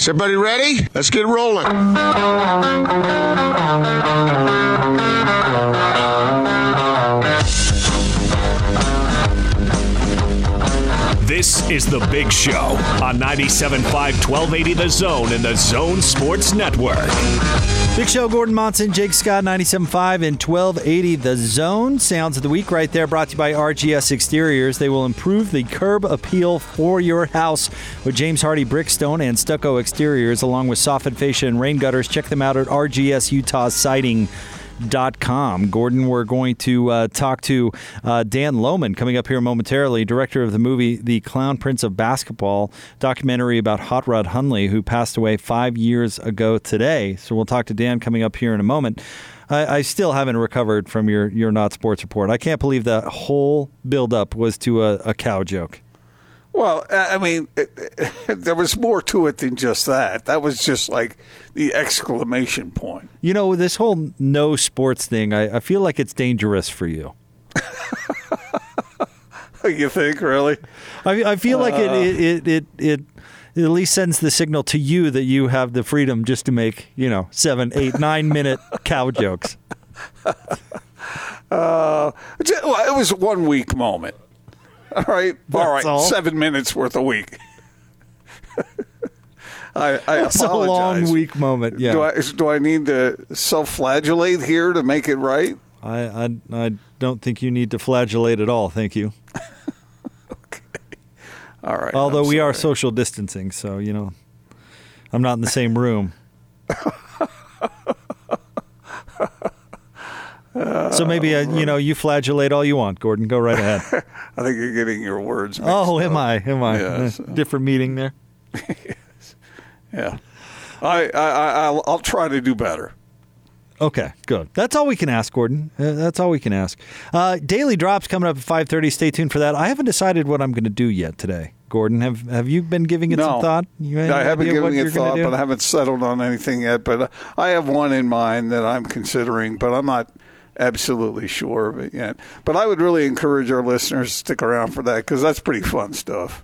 Is everybody ready? Let's get rolling. This is The Big Show on 97.5 1280 The Zone and The Zone Sports Network. Big Show, Gordon Monson, Jake Scott, 97.5 and 1280 The Zone. Sounds of the week right there brought to you by RGS Exteriors. They will improve the curb appeal for your house with James Hardie Brickstone and Stucco Exteriors along with soffit fascia and rain gutters. Check them out at RGS Utah Siding com. Gordon, we're going to uh, talk to uh, Dan Lohmann coming up here momentarily, director of the movie The Clown Prince of Basketball, documentary about Hot Rod Hundley, who passed away five years ago today. So we'll talk to Dan coming up here in a moment. I, I still haven't recovered from your, your not sports report. I can't believe that whole buildup was to a, a cow joke. Well, I mean, it, it, there was more to it than just that. That was just like the exclamation point. You know, this whole no sports thing, I, I feel like it's dangerous for you. you think, really? I, I feel like it, it, it, it, it it at least sends the signal to you that you have the freedom just to make, you know, seven, eight, nine minute cow jokes. Uh, it was one week moment. All right, That's all right, all? seven minutes worth a week. I, I It's a long week moment. Yeah. Do I do I need to self-flagellate here to make it right? I, I, I don't think you need to flagellate at all. Thank you. All right. Although I'm we are social distancing, so, you know, I'm not in the same room. So maybe, uh, you know, you flagellate all you want, Gordon. Go right ahead. I think you're getting your words. Oh, am up. I? Am I? Yes. Different meeting there. Yeah. I, I, I I'll, I'll try to do better. Okay, good. That's all we can ask, Gordon. Uh, that's all we can ask. Uh, daily drops coming up at five thirty. Stay tuned for that. I haven't decided what I'm going to do yet today. Gordon, have have you been giving it no, some thought? I haven't given it thought, but I haven't settled on anything yet. But I have one in mind that I'm considering, but I'm not absolutely sure of it yet. But I would really encourage our listeners to stick around for that because that's pretty fun stuff.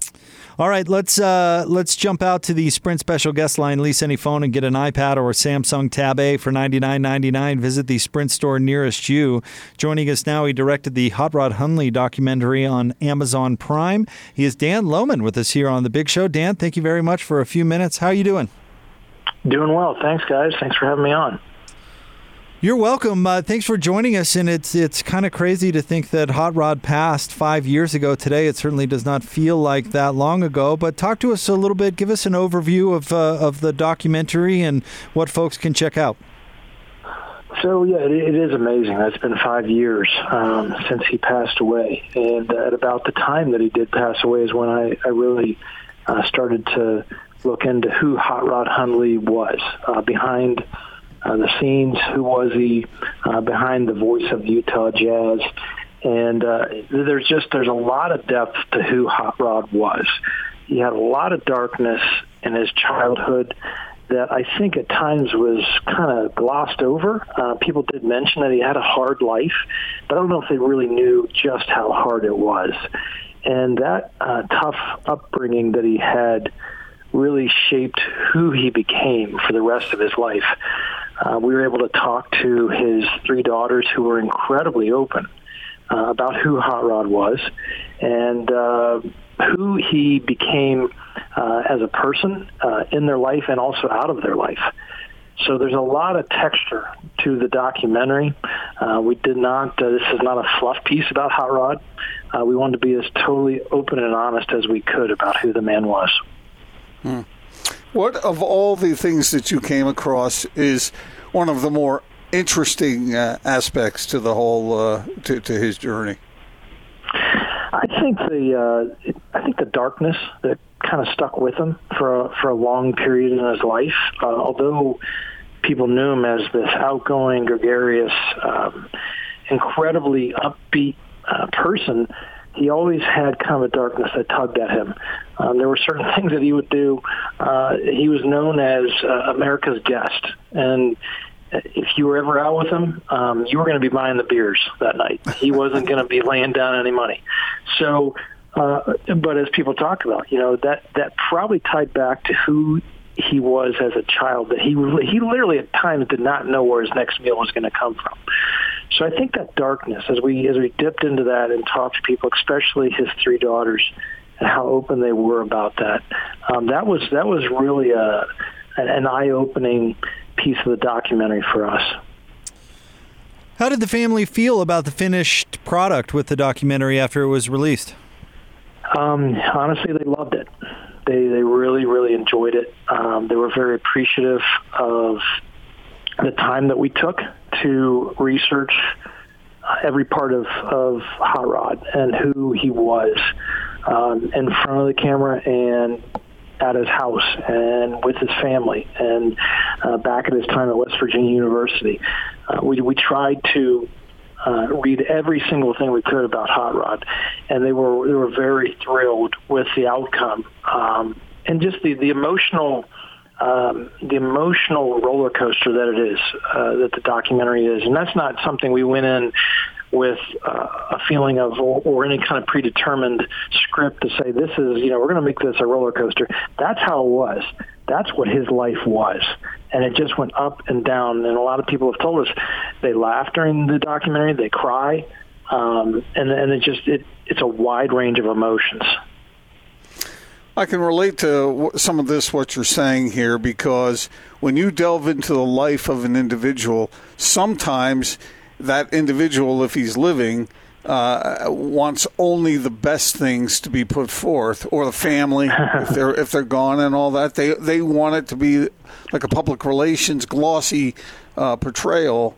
All right, let's uh, let's jump out to the Sprint special guest line. Lease any phone and get an iPad or Samsung Tab A for ninety nine ninety nine. Visit the Sprint store nearest you. Joining us now, he directed the Hot Rod Hundley documentary on Amazon Prime. He is Dan Lohmann with us here on the Big Show. Dan, thank you very much for a few minutes. How are you doing? Doing well. Thanks, guys. Thanks for having me on. You're welcome. Uh, thanks for joining us. And it's it's kind of crazy to think that Hot Rod passed five years ago today. It certainly does not feel like that long ago. But talk to us a little bit. Give us an overview of uh, of the documentary and what folks can check out. So yeah, it, it is amazing. It's been five years um, since he passed away, and at about the time that he did pass away is when I, I really uh, started to look into who Hot Rod Hundley was uh, behind uh, the scenes. Who was he uh, behind the voice of Utah Jazz? And uh, there's just there's a lot of depth to who Hot Rod was. He had a lot of darkness in his childhood that I think at times was kind of glossed over. Uh, people did mention that he had a hard life, but I don't know if they really knew just how hard it was. And that uh, tough upbringing that he had really shaped who he became for the rest of his life. Uh, we were able to talk to his three daughters who were incredibly open uh, about who Hot Rod was and uh, who he became uh, as a person uh, in their life and also out of their life. So there's a lot of texture to the documentary. Uh, we did not, uh, this is not a fluff piece about Hot Rod. Uh, we wanted to be as totally open and honest as we could about who the man was. What of all the things that you came across is one of the more interesting uh, aspects to the whole uh, to, to his journey? I think the uh, I think the darkness that kind of stuck with him for a, for a long period in his life. Uh, although people knew him as this outgoing, gregarious, um, incredibly upbeat uh, person, he always had kind of a darkness that tugged at him. Um, there were certain things that he would do. Uh, he was known as uh, America's guest, and if you were ever out with him, um, you were going to be buying the beers that night. He wasn't going to be laying down any money. So, uh, but as people talk about, you know, that that probably tied back to who he was as a child. That he he literally at times did not know where his next meal was going to come from. So I think that darkness, as we as we dipped into that and talked to people, especially his three daughters, and how open they were about that, um, that was that was really a an eye opening piece of the documentary for us. How did the family feel about the finished product with the documentary after it was released? Um, honestly, they loved it. They they really really enjoyed it. Um, they were very appreciative of the time that we took to research every part of of Hot Rod and who he was um, in front of the camera and at his house and with his family and uh, back at his time at West Virginia University. Uh, we, we tried to uh, read every single thing we could about Hot Rod, and they were they were very thrilled with the outcome um, and just the the emotional um, the emotional roller coaster that it is uh, that the documentary is, and that's not something we went in with uh, a feeling of or, or any kind of predetermined script to say this is you know we're going to make this a roller coaster. That's how it was. That's what his life was, and it just went up and down. And a lot of people have told us they laugh during the documentary, they cry, um, and and it just it it's a wide range of emotions. I can relate to some of this, what you're saying here, because when you delve into the life of an individual, sometimes that individual, if he's living, uh, wants only the best things to be put forth, or the family, if they're if they're gone and all that, they they want it to be like a public relations glossy uh, portrayal.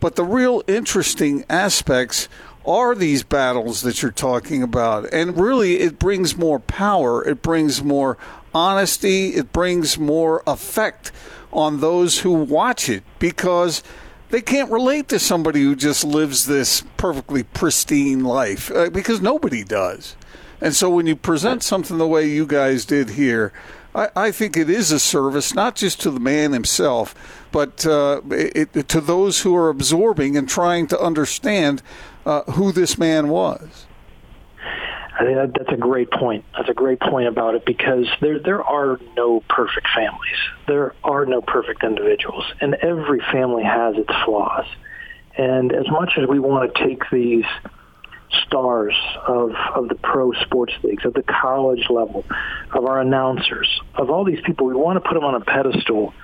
But the real interesting aspects are these battles that you're talking about, and really, it brings more power. It brings more honesty. It brings more effect on those who watch it because they can't relate to somebody who just lives this perfectly pristine life uh, because nobody does. And so when you present something the way you guys did here, I, I think it is a service not just to the man himself, but uh, it, to those who are absorbing and trying to understand uh, who this man was. I think that's a great point. That's a great point about it because there there are no perfect families. There are no perfect individuals, and every family has its flaws. And as much as we want to take these stars of of the pro sports leagues, of the college level, of our announcers, of all these people, we want to put them on a pedestal,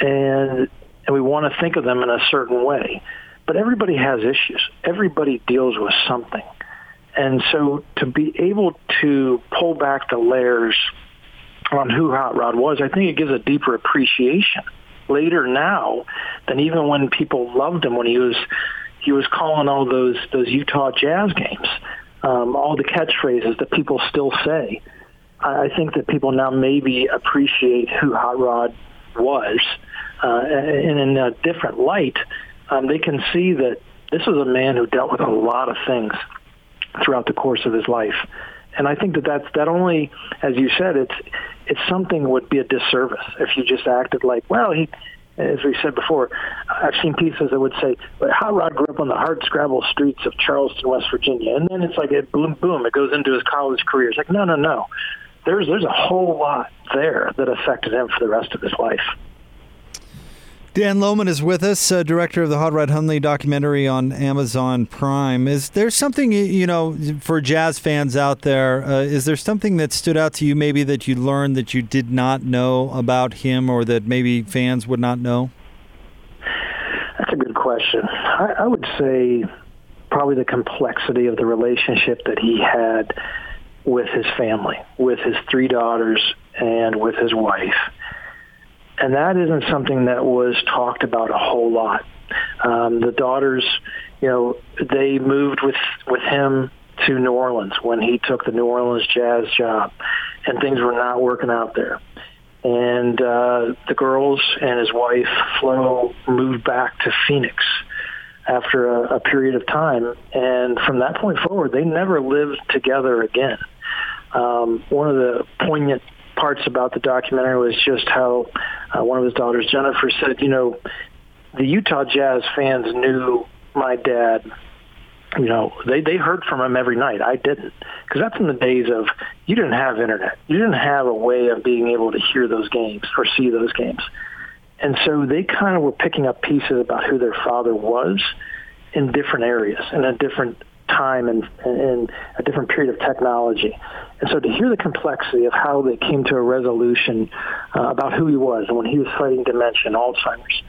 and and we want to think of them in a certain way. But everybody has issues. Everybody deals with something. And so to be able to pull back the layers on who Hot Rod was, I think it gives a deeper appreciation later now than even when people loved him when he was he was calling all those those Utah Jazz games, um, all the catchphrases that people still say. I, I think that people now maybe appreciate who Hot Rod was, uh, and in a different light, um, they can see that this was a man who dealt with a lot of things throughout the course of his life. And I think that that's that only, as you said, it's it's something would be a disservice if you just acted like, well, he, as we said before, I've seen pieces that would say, but Hot Rod grew up on the hard scrabble streets of Charleston, West Virginia, and then it's like it boom, boom, it goes into his college career. It's like, no, no, no. There's there's a whole lot there that affected him for the rest of his life. Dan Lohmann is with us, uh, director of the Hot Rod Hundley documentary on Amazon Prime. Is there something, you know, for jazz fans out there, uh, is there something that stood out to you maybe that you learned that you did not know about him or that maybe fans would not know? That's a good question. I, I would say probably the complexity of the relationship that he had with his family, with his three daughters, and with his wife and that isn't something that was talked about a whole lot. Um, the daughters, you know, they moved with with him to New Orleans when he took the New Orleans Jazz job, and things were not working out there. And uh, the girls and his wife Flo moved back to Phoenix after a, a period of time, and from that point forward, they never lived together again. Um, one of the poignant parts about the documentary was just how uh, one of his daughters, Jennifer, said, you know, the Utah Jazz fans knew my dad. You know, they they heard from him every night. I didn't, because that's in the days of you didn't have internet, you didn't have a way of being able to hear those games or see those games, and so they kind of were picking up pieces about who their father was in different areas and in different time and in a different period of technology. And so to hear the complexity of how they came to a resolution uh, about who he was and when he was fighting dementia and Alzheimer's,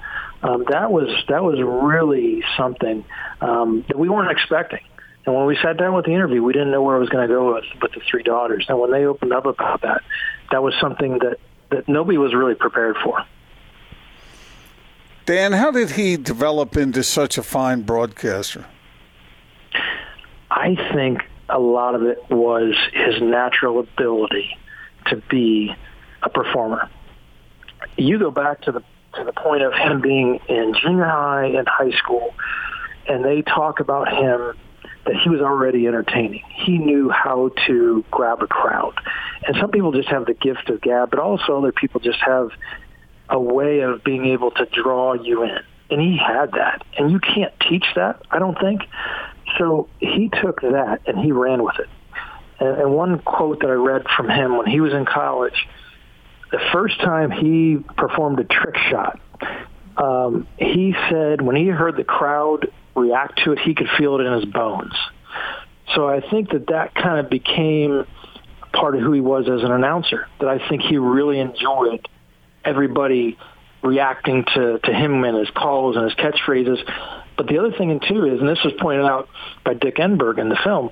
um, that was that was really something um, that we weren't expecting. And when we sat down with the interview, we didn't know where it was going to go with, with the three daughters. And when they opened up about that, that was something that, that nobody was really prepared for. Dan, how did he develop into such a fine broadcaster? I think a lot of it was his natural ability to be a performer. You go back to the to the point of him being in junior high and high school, and they talk about him that he was already entertaining. He knew how to grab a crowd. And some people just have the gift of gab, but also other people just have a way of being able to draw you in. And he had that. And you can't teach that, I don't think. So he took that and he ran with it. And, and one quote that I read from him when he was in college, the first time he performed a trick shot, um, he said when he heard the crowd react to it, he could feel it in his bones. So I think that that kind of became part of who he was as an announcer. That I think he really enjoyed everybody reacting to, to him and his calls and his catchphrases. But the other thing too is, and this was pointed out by Dick Enberg in the film,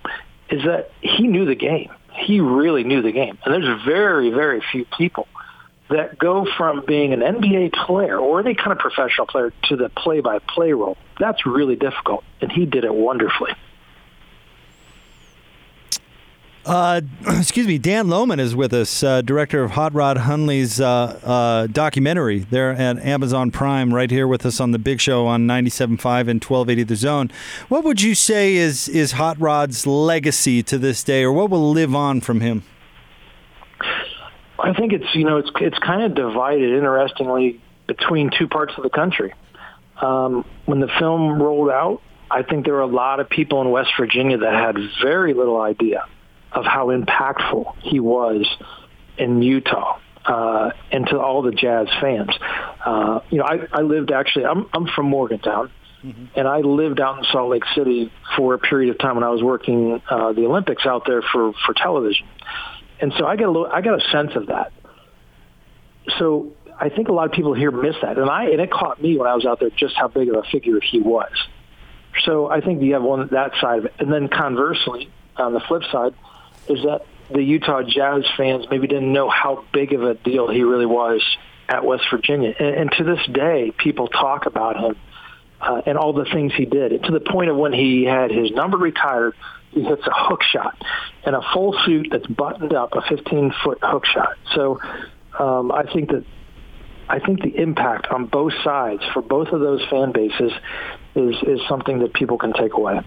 is that he knew the game. He really knew the game. And there's very, very few people that go from being an NBA player or any kind of professional player to the play-by-play role. That's really difficult, and he did it wonderfully. Uh, excuse me, Dan Lohmann is with us, uh, director of Hot Rod Hundley's uh, uh, documentary there at Amazon Prime, right here with us on the Big Show on 97.5 and 1280 The Zone. What would you say is is Hot Rod's legacy to this day, or what will live on from him? I think it's you know it's it's kind of divided, interestingly, between two parts of the country. Um, when the film rolled out, I think there were a lot of people in West Virginia that had very little idea of how impactful he was in Utah uh, and to all the jazz fans. Uh, you know, I, I lived actually, I'm, I'm from Morgantown. Mm-hmm. And I lived out in Salt Lake City for a period of time when I was working uh, the Olympics out there for, for television, and so I got a little, I got a sense of that. So I think a lot of people here miss that, and I and it caught me when I was out there just how big of a figure he was. So I think you have one that side of it, and then conversely, on the flip side, is that the Utah Jazz fans maybe didn't know how big of a deal he really was at West Virginia. And, and to this day, people talk about him uh, and all the things he did. And to the point of when he had his number retired, he hits a hook shot in a full suit that's buttoned up, a 15-foot hook shot. So um, I think that I think the impact on both sides for both of those fan bases is is something that people can take away.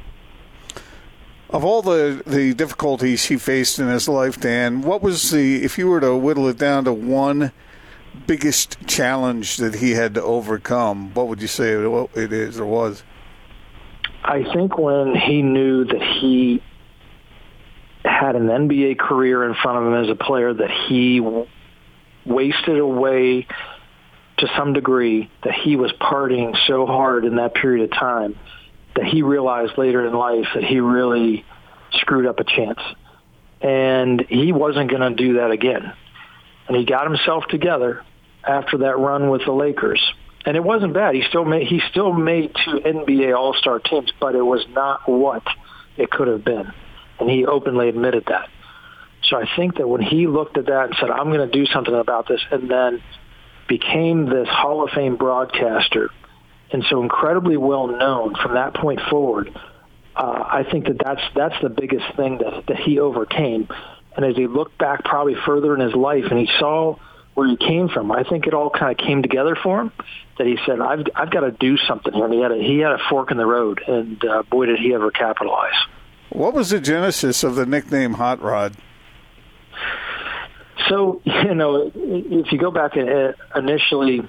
Of all the, the difficulties he faced in his life, Dan, what was the, if you were to whittle it down to one biggest challenge that he had to overcome, what would you say it is or was? I think when he knew that he had an NBA career in front of him as a player that he wasted away to some degree, that he was partying so hard in that period of time that he realized later in life that he really screwed up a chance. And he wasn't going to do that again. And he got himself together after that run with the Lakers. And it wasn't bad. He still made he still made two NBA All-Star teams, but it was not what it could have been. And he openly admitted that. So I think that when he looked at that and said, I'm going to do something about this, and then became this Hall of Fame broadcaster and so incredibly well known from that point forward. Uh, I think that that's that's the biggest thing that that he overcame. And as he looked back, probably further in his life, and he saw where he came from, I think it all kind of came together for him. That he said, "I've I've got to do something here." And he had a he had a fork in the road, and uh, boy, did he ever capitalize. What was the genesis of the nickname Hot Rod? So you know, if you go back uh, initially,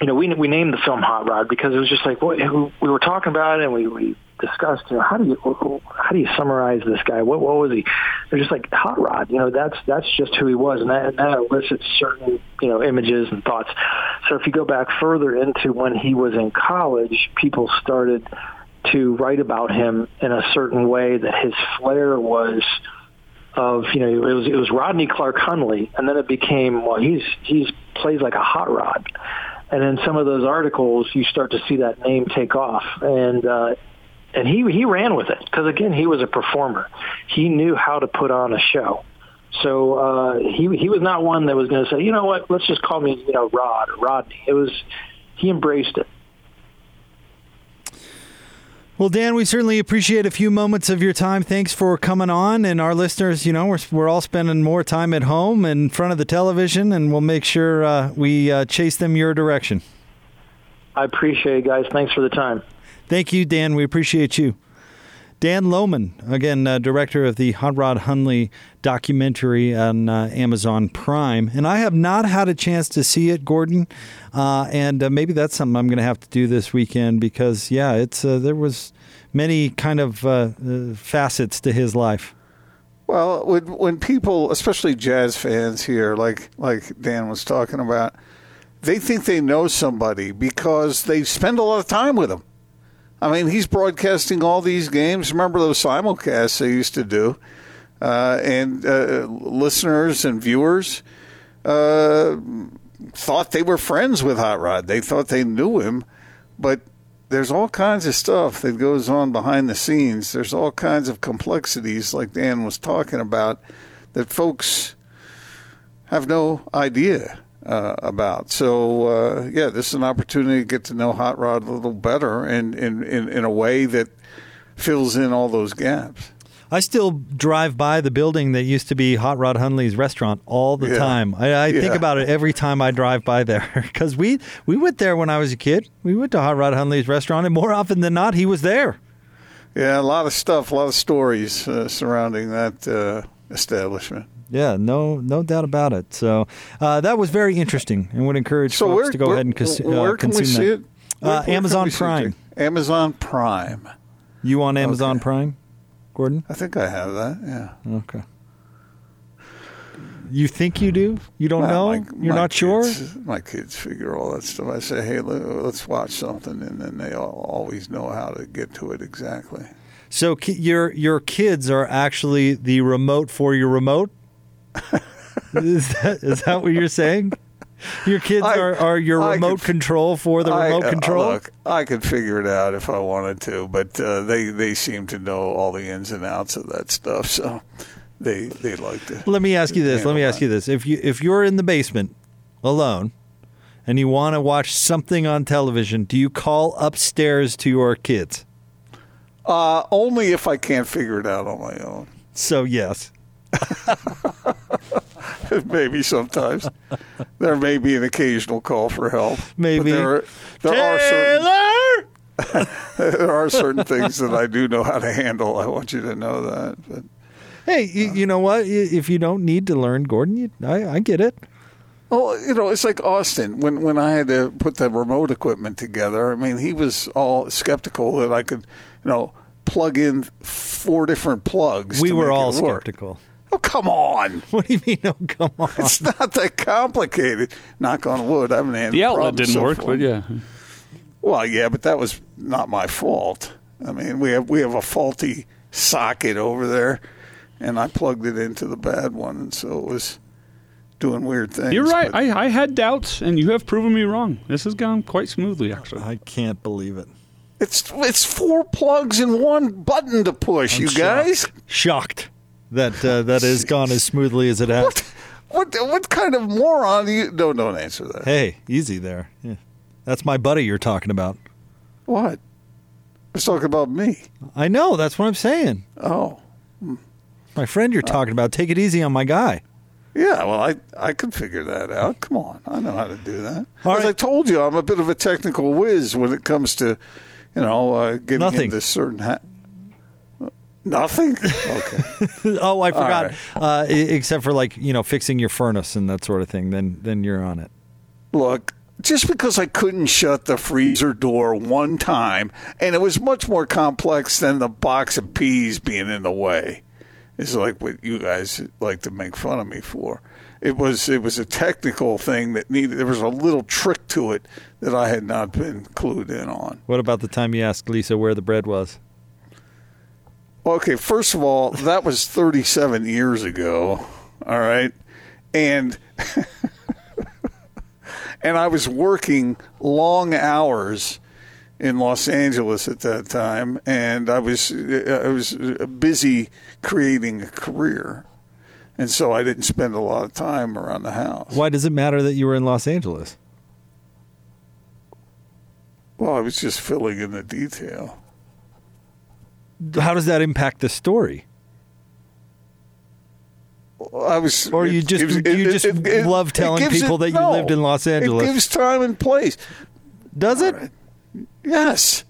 you know, we we named the film Hot Rod because it was just like well, we were talking about it and we we discussed, you know, how do you how do you summarize this guy? What what was he? They're just like hot rod. You know, that's that's just who he was, and that, and that elicits certain you know images and thoughts. So if you go back further into when he was in college, people started to write about him in a certain way that his flair was of you know it was it was Rodney Clark Hundley, and then it became well he's he's plays like a hot rod, and in some of those articles you start to see that name take off, and uh, and he he ran with it because again he was a performer, he knew how to put on a show. So uh, he he was not one that was going to say, you know what, let's just call me you know Rod or Rodney. It was he embraced it. Well, Dan, we certainly appreciate a few moments of your time. Thanks for coming on. And our listeners, you know, we're, we're all spending more time at home in front of the television, and we'll make sure uh, we uh, chase them your direction. I appreciate it, guys. Thanks for the time. Thank you, Dan. We appreciate you. Dan Lohmann, again, uh, director of the Hot Rod Hundley documentary on uh, Amazon Prime. And I have not had a chance to see it, Gordon. Uh, and uh, maybe that's something I'm going to have to do this weekend because, yeah, it's uh, there was many kind of uh, facets to his life. Well, when, when people, especially jazz fans here, like like Dan was talking about, they think they know somebody because they spend a lot of time with them. I mean, he's broadcasting all these games. Remember those simulcasts they used to do? Uh, and uh, listeners and viewers uh, thought they were friends with Hot Rod. They thought they knew him, but there's all kinds of stuff that goes on behind the scenes. There's all kinds of complexities, like Dan was talking about, that folks have no idea uh, about. So uh, yeah, this is an opportunity to get to know Hot Rod a little better, and in, in, in a way that fills in all those gaps. I still drive by the building that used to be Hot Rod Hundley's restaurant all the Yeah. time. I, I think about it every time I drive by there because we we went there when I was a kid. We went to Hot Rod Hundley's restaurant, and more often than not, he was there. Yeah, a lot of stuff, a lot of stories uh, surrounding that uh, establishment. Yeah, no, no doubt about it. So uh, that was very interesting, and would encourage So folks where, to go where, ahead and cons- uh, where can we consume see that. it? Where- Uh, Amazon it, Prime. Amazon Prime. You on Amazon Okay. Prime, Gordon? I think I have that. Yeah. Okay. You think you do? You don't Well, know? my- You're my not sure? My kids figure all that stuff. I say, hey, let's watch something, and then they all, always know how to get to it exactly. So ki- your your kids are actually the remote for your remote. Is that is that what you're saying? Your kids I- are, are your I remote could- control for the I- remote uh, control. Look, I could figure it out if I wanted to, but uh, they they seem to know all the ins and outs of that stuff, so they they like to. Let me ask you this. Let me ask you this. If you if you're in the basement alone and you want to watch something on television, do you call upstairs to your kids? Uh, only if I can't figure it out on my own. So yes. Maybe sometimes there may be an occasional call for help. but Maybe. there, are, there are certain there are certain things that I do know how to handle. I want you to know that. But Hey, you, uh, you know what? If you don't need to learn, Gordon, you, I, I get it. Well, you know, it's like Austin when when I had to put the remote equipment together. I mean, he was all skeptical that I could, you know, plug in four different plugs. We were all skeptical. Oh, come on! What do you mean? Oh, come on. It's not that complicated. Knock on wood. I haven't had The outlet didn't so work, far. but yeah. Well, yeah, but that was not my fault. I mean, we have we have a faulty socket over there, and I plugged it into the bad one, and so it was doing weird things. You're right. but- I, I had doubts, and you have proven me wrong. This has gone quite smoothly, actually. I can't believe it. It's it's four plugs and one button to push. you guys, Shocked that uh, that has gone as smoothly as it has. what what what kind of moron? You no don't answer that. Hey, easy there. Yeah. That's my buddy you're talking about. What? I was talking about me. I know. That's what I'm saying. Oh, My friend you're talking about. Take it easy on my guy. yeah. Well, I I could figure that out. Come on, I know how to do that. All As right. I told you, I'm a bit of a technical whiz when it comes to, you know, uh, getting Nothing. into certain. Ha- Nothing. Okay. oh, I forgot. right. Uh, except for like you know fixing your furnace and that sort of thing. Then then you're on it. Look, just because I couldn't shut the freezer door one time, and it was much more complex than the box of peas being in the way. It's like what you guys like to make fun of me for. It was it was a technical thing that needed. There was a little trick to it that I had not been clued in on. What about the time you asked Lisa where the bread was? Okay, first of all, that was 37 years ago. All right, and and I was working long hours in Los Angeles at that time, and I was I was busy creating a career, and so I didn't spend a lot of time around the house. Why does it matter that you were in Los Angeles? Well, I was just filling in the detail. How does that impact the story? I was, Or you just- you just love telling people that you no, lived in Los Angeles. It gives time and place. Does it? Yes.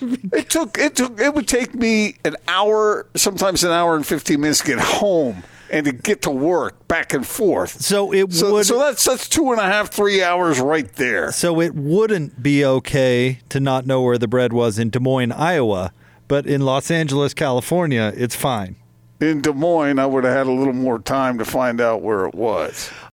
it took it took it would take me an hour, sometimes an hour and fifteen minutes to get home and to get to work back and forth. So it So, would. so that's that's two and a half, three hours right there. So it wouldn't be okay to not know where the bread was in Des Moines, Iowa, but in Los Angeles, California, it's fine. In Des Moines, I would have had a little more time to find out where it was.